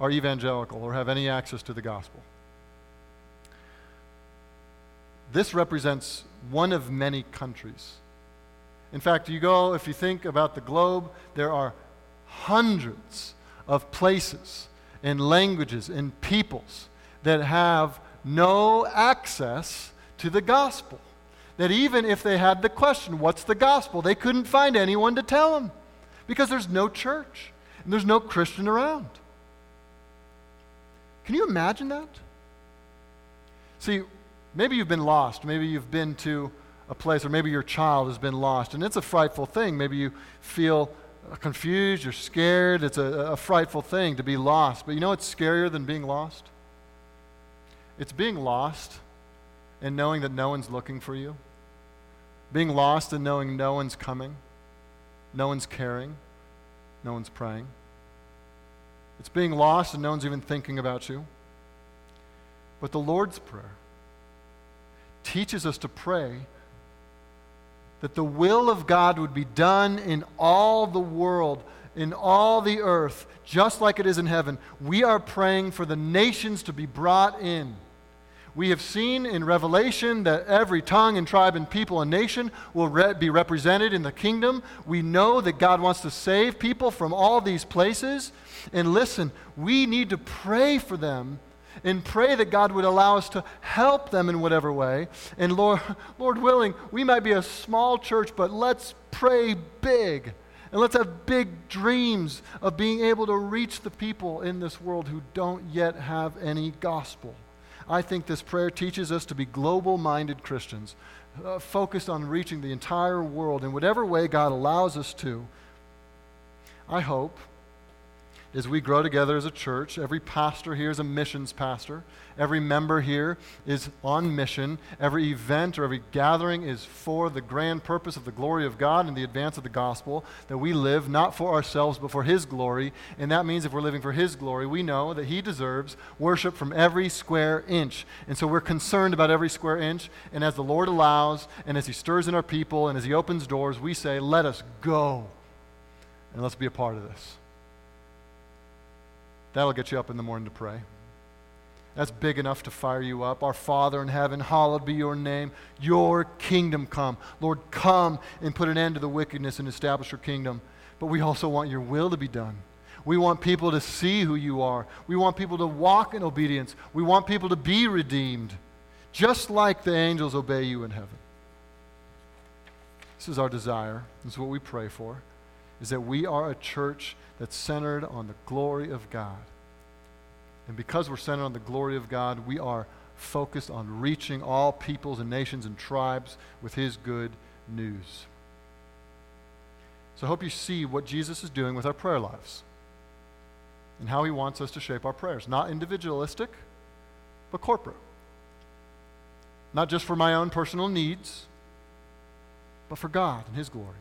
are evangelical or have any access to the gospel. This represents one of many countries. In fact, you go, if you think about the globe, there are hundreds of places and languages and peoples that have no access to the gospel. That even if they had the question, what's the gospel, they couldn't find anyone to tell them because there's no church and there's no Christian around. Can you imagine that? See, Maybe you've been lost. Maybe you've been to a place, or maybe your child has been lost. And it's a frightful thing. Maybe you feel confused, you're scared. It's a, a frightful thing to be lost. But you know what's scarier than being lost? It's being lost and knowing that no one's looking for you. Being lost and knowing no one's coming, no one's caring, no one's praying. It's being lost and no one's even thinking about you. But the Lord's Prayer, teaches us to pray that the will of God would be done in all the world, in all the earth, just like it is in heaven. We are praying for the nations to be brought in. We have seen in Revelation that every tongue and tribe and people and nation will re- be represented in the kingdom. We know that God wants to save people from all these places. And listen, we need to pray for them and pray that God would allow us to help them in whatever way. And Lord, Lord willing, we might be a small church, but let's pray big. And let's have big dreams of being able to reach the people in this world who don't yet have any gospel. I think this prayer teaches us to be global minded Christians, uh, focused on reaching the entire world in whatever way God allows us to. I hope as we grow together as a church. Every pastor here is a missions pastor. Every member here is on mission. Every event or every gathering is for the grand purpose of the glory of God and the advance of the gospel, that we live not for ourselves but for His glory. And that means if we're living for His glory, we know that He deserves worship from every square inch. And so we're concerned about every square inch. And as the Lord allows, and as He stirs in our people, and as He opens doors, we say, Let us go. And let's be a part of this. That'll get you up in the morning to pray. That's big enough to fire you up. Our Father in heaven, hallowed be your name. Your kingdom come. Lord, come and put an end to the wickedness and establish your kingdom. But we also want your will to be done. We want people to see who you are. We want people to walk in obedience. We want people to be redeemed, just like the angels obey you in heaven. This is our desire. This is what we pray for, is that we are a church that's centered on the glory of God. And because we're centered on the glory of God, we are focused on reaching all peoples and nations and tribes with His good news. So I hope you see what Jesus is doing with our prayer lives and how He wants us to shape our prayers. Not individualistic, but corporate. Not just for my own personal needs, but for God and His glory.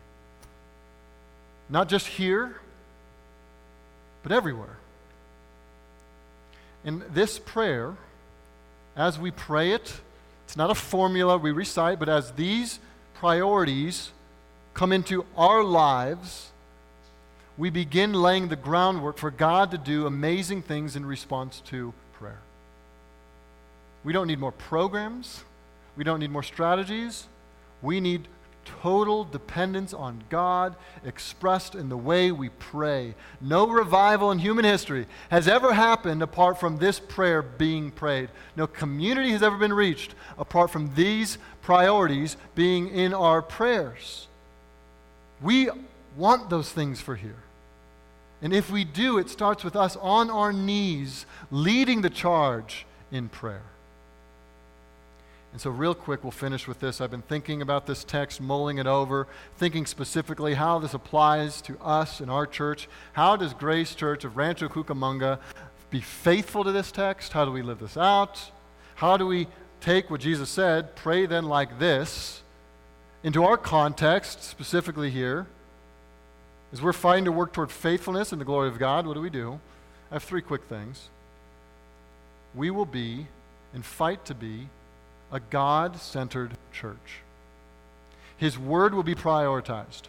Not just here, but everywhere. And this prayer, as we pray it, it's not a formula we recite, but as these priorities come into our lives, we begin laying the groundwork for God to do amazing things in response to prayer. We don't need more programs. We don't need more strategies. We need total dependence on God expressed in the way we pray. No revival in human history has ever happened apart from this prayer being prayed. No community has ever been reached apart from these priorities being in our prayers. We want those things for here. And if we do, it starts with us on our knees leading the charge in prayer. And so, real quick, we'll finish with this. I've been thinking about this text, mulling it over, thinking specifically how this applies to us in our church. How does Grace Church of Rancho Cucamonga be faithful to this text? How do we live this out? How do we take what Jesus said, pray then like this, into our context, specifically here? As we're fighting to work toward faithfulness and the glory of God, what do we do? I have three quick things. We will be and fight to be a God centered church. His word will be prioritized.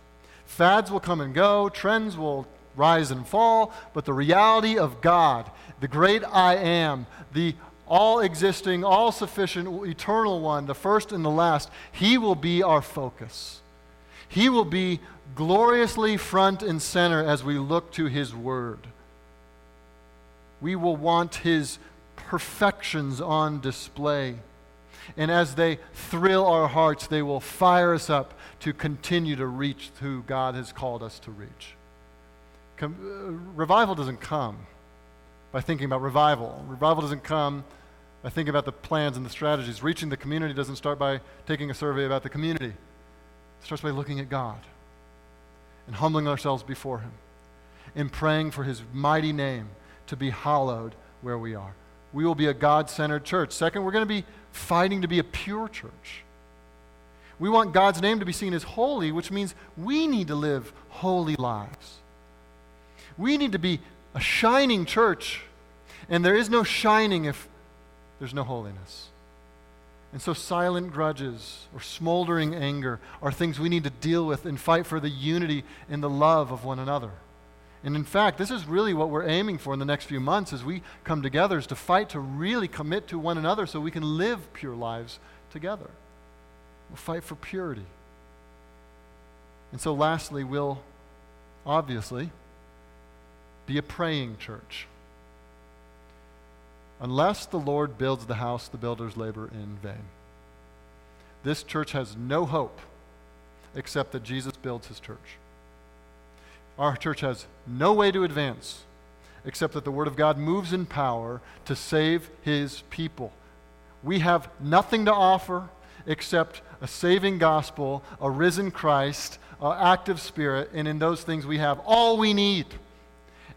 Fads will come and go, trends will rise and fall, but the reality of God, the great I am, the all existing, all sufficient, eternal one, the first and the last, he will be our focus. He will be gloriously front and center as we look to his word. We will want his perfections on display. And as they thrill our hearts, they will fire us up to continue to reach who God has called us to reach. Com- uh, revival doesn't come by thinking about revival. Revival doesn't come by thinking about the plans and the strategies. Reaching the community doesn't start by taking a survey about the community, it starts by looking at God and humbling ourselves before Him and praying for His mighty name to be hallowed where we are. We will be a God centered church. Second, we're going to be fighting to be a pure church. We want God's name to be seen as holy, which means we need to live holy lives. We need to be a shining church, and there is no shining if there's no holiness. And so, silent grudges or smoldering anger are things we need to deal with and fight for the unity and the love of one another. And in fact, this is really what we're aiming for in the next few months as we come together is to fight to really commit to one another so we can live pure lives together. We'll fight for purity. And so lastly, we'll obviously be a praying church. Unless the Lord builds the house, the builders labor in vain. This church has no hope except that Jesus builds his church. Our church has no way to advance except that the Word of God moves in power to save His people. we have nothing to offer except a saving gospel, a risen Christ, an active spirit, and in those things we have all we need.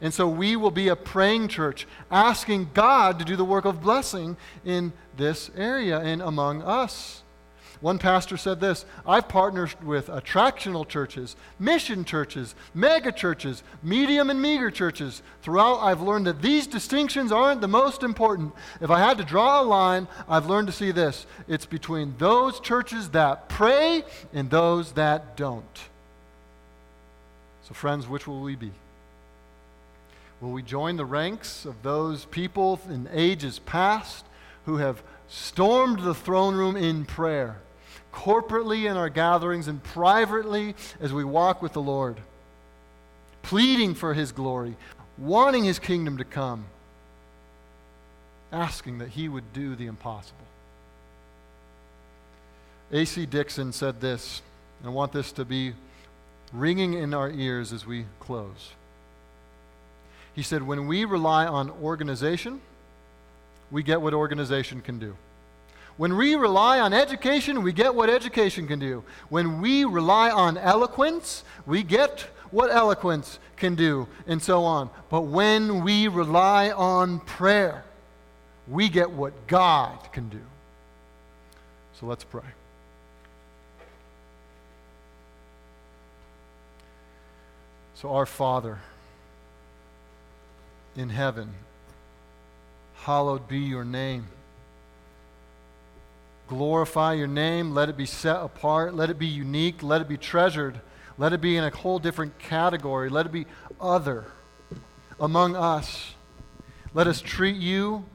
And so we will be a praying church, asking God to do the work of blessing in this area and among us. One pastor said this I've partnered with attractional churches, mission churches, mega churches, medium and meager churches. Throughout, I've learned that these distinctions aren't the most important. If I had to draw a line, I've learned to see this it's between those churches that pray and those that don't. So, friends, which will we be? Will we join the ranks of those people in ages past who have stormed the throne room in prayer, corporately in our gatherings and privately as we walk with the Lord, pleading for His glory, wanting His kingdom to come, asking that He would do the impossible? A.C. Dixon said this, and I want this to be ringing in our ears as we close. He said, When we rely on organization, we get what organization can do. When we rely on education, we get what education can do. When we rely on eloquence, we get what eloquence can do, and so on. But when we rely on prayer, we get what God can do. So let's pray. So, our Father, in heaven. Hallowed be your name. Glorify your name. Let it be set apart. Let it be unique. Let it be treasured. Let it be in a whole different category. Let it be other among us. Let us treat you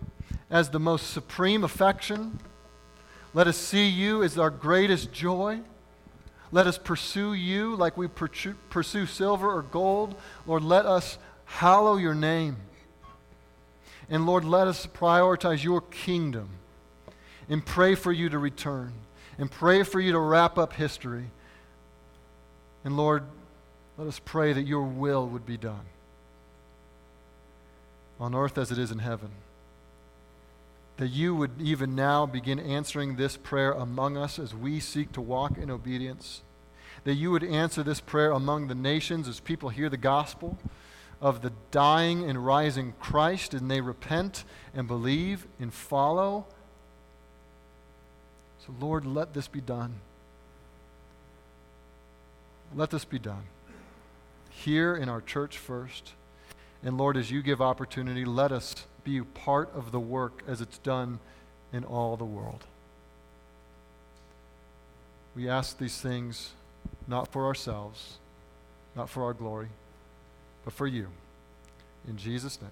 as the most supreme affection. Let us see you as our greatest joy. Let us pursue you like we pursue silver or gold. Lord, let us hallow your name. And Lord, let us prioritize your kingdom and pray for you to return and pray for you to wrap up history. And Lord, let us pray that your will would be done on earth as it is in heaven. That you would even now begin answering this prayer among us as we seek to walk in obedience. That you would answer this prayer among the nations as people hear the gospel of the dying and rising Christ and they repent and believe and follow. So, Lord, let this be done. Let this be done. Here in our church first. And Lord, as you give opportunity, let us be part of the work as it's done in all the world. We ask these things not for ourselves, not for our glory but for you. In Jesus' name.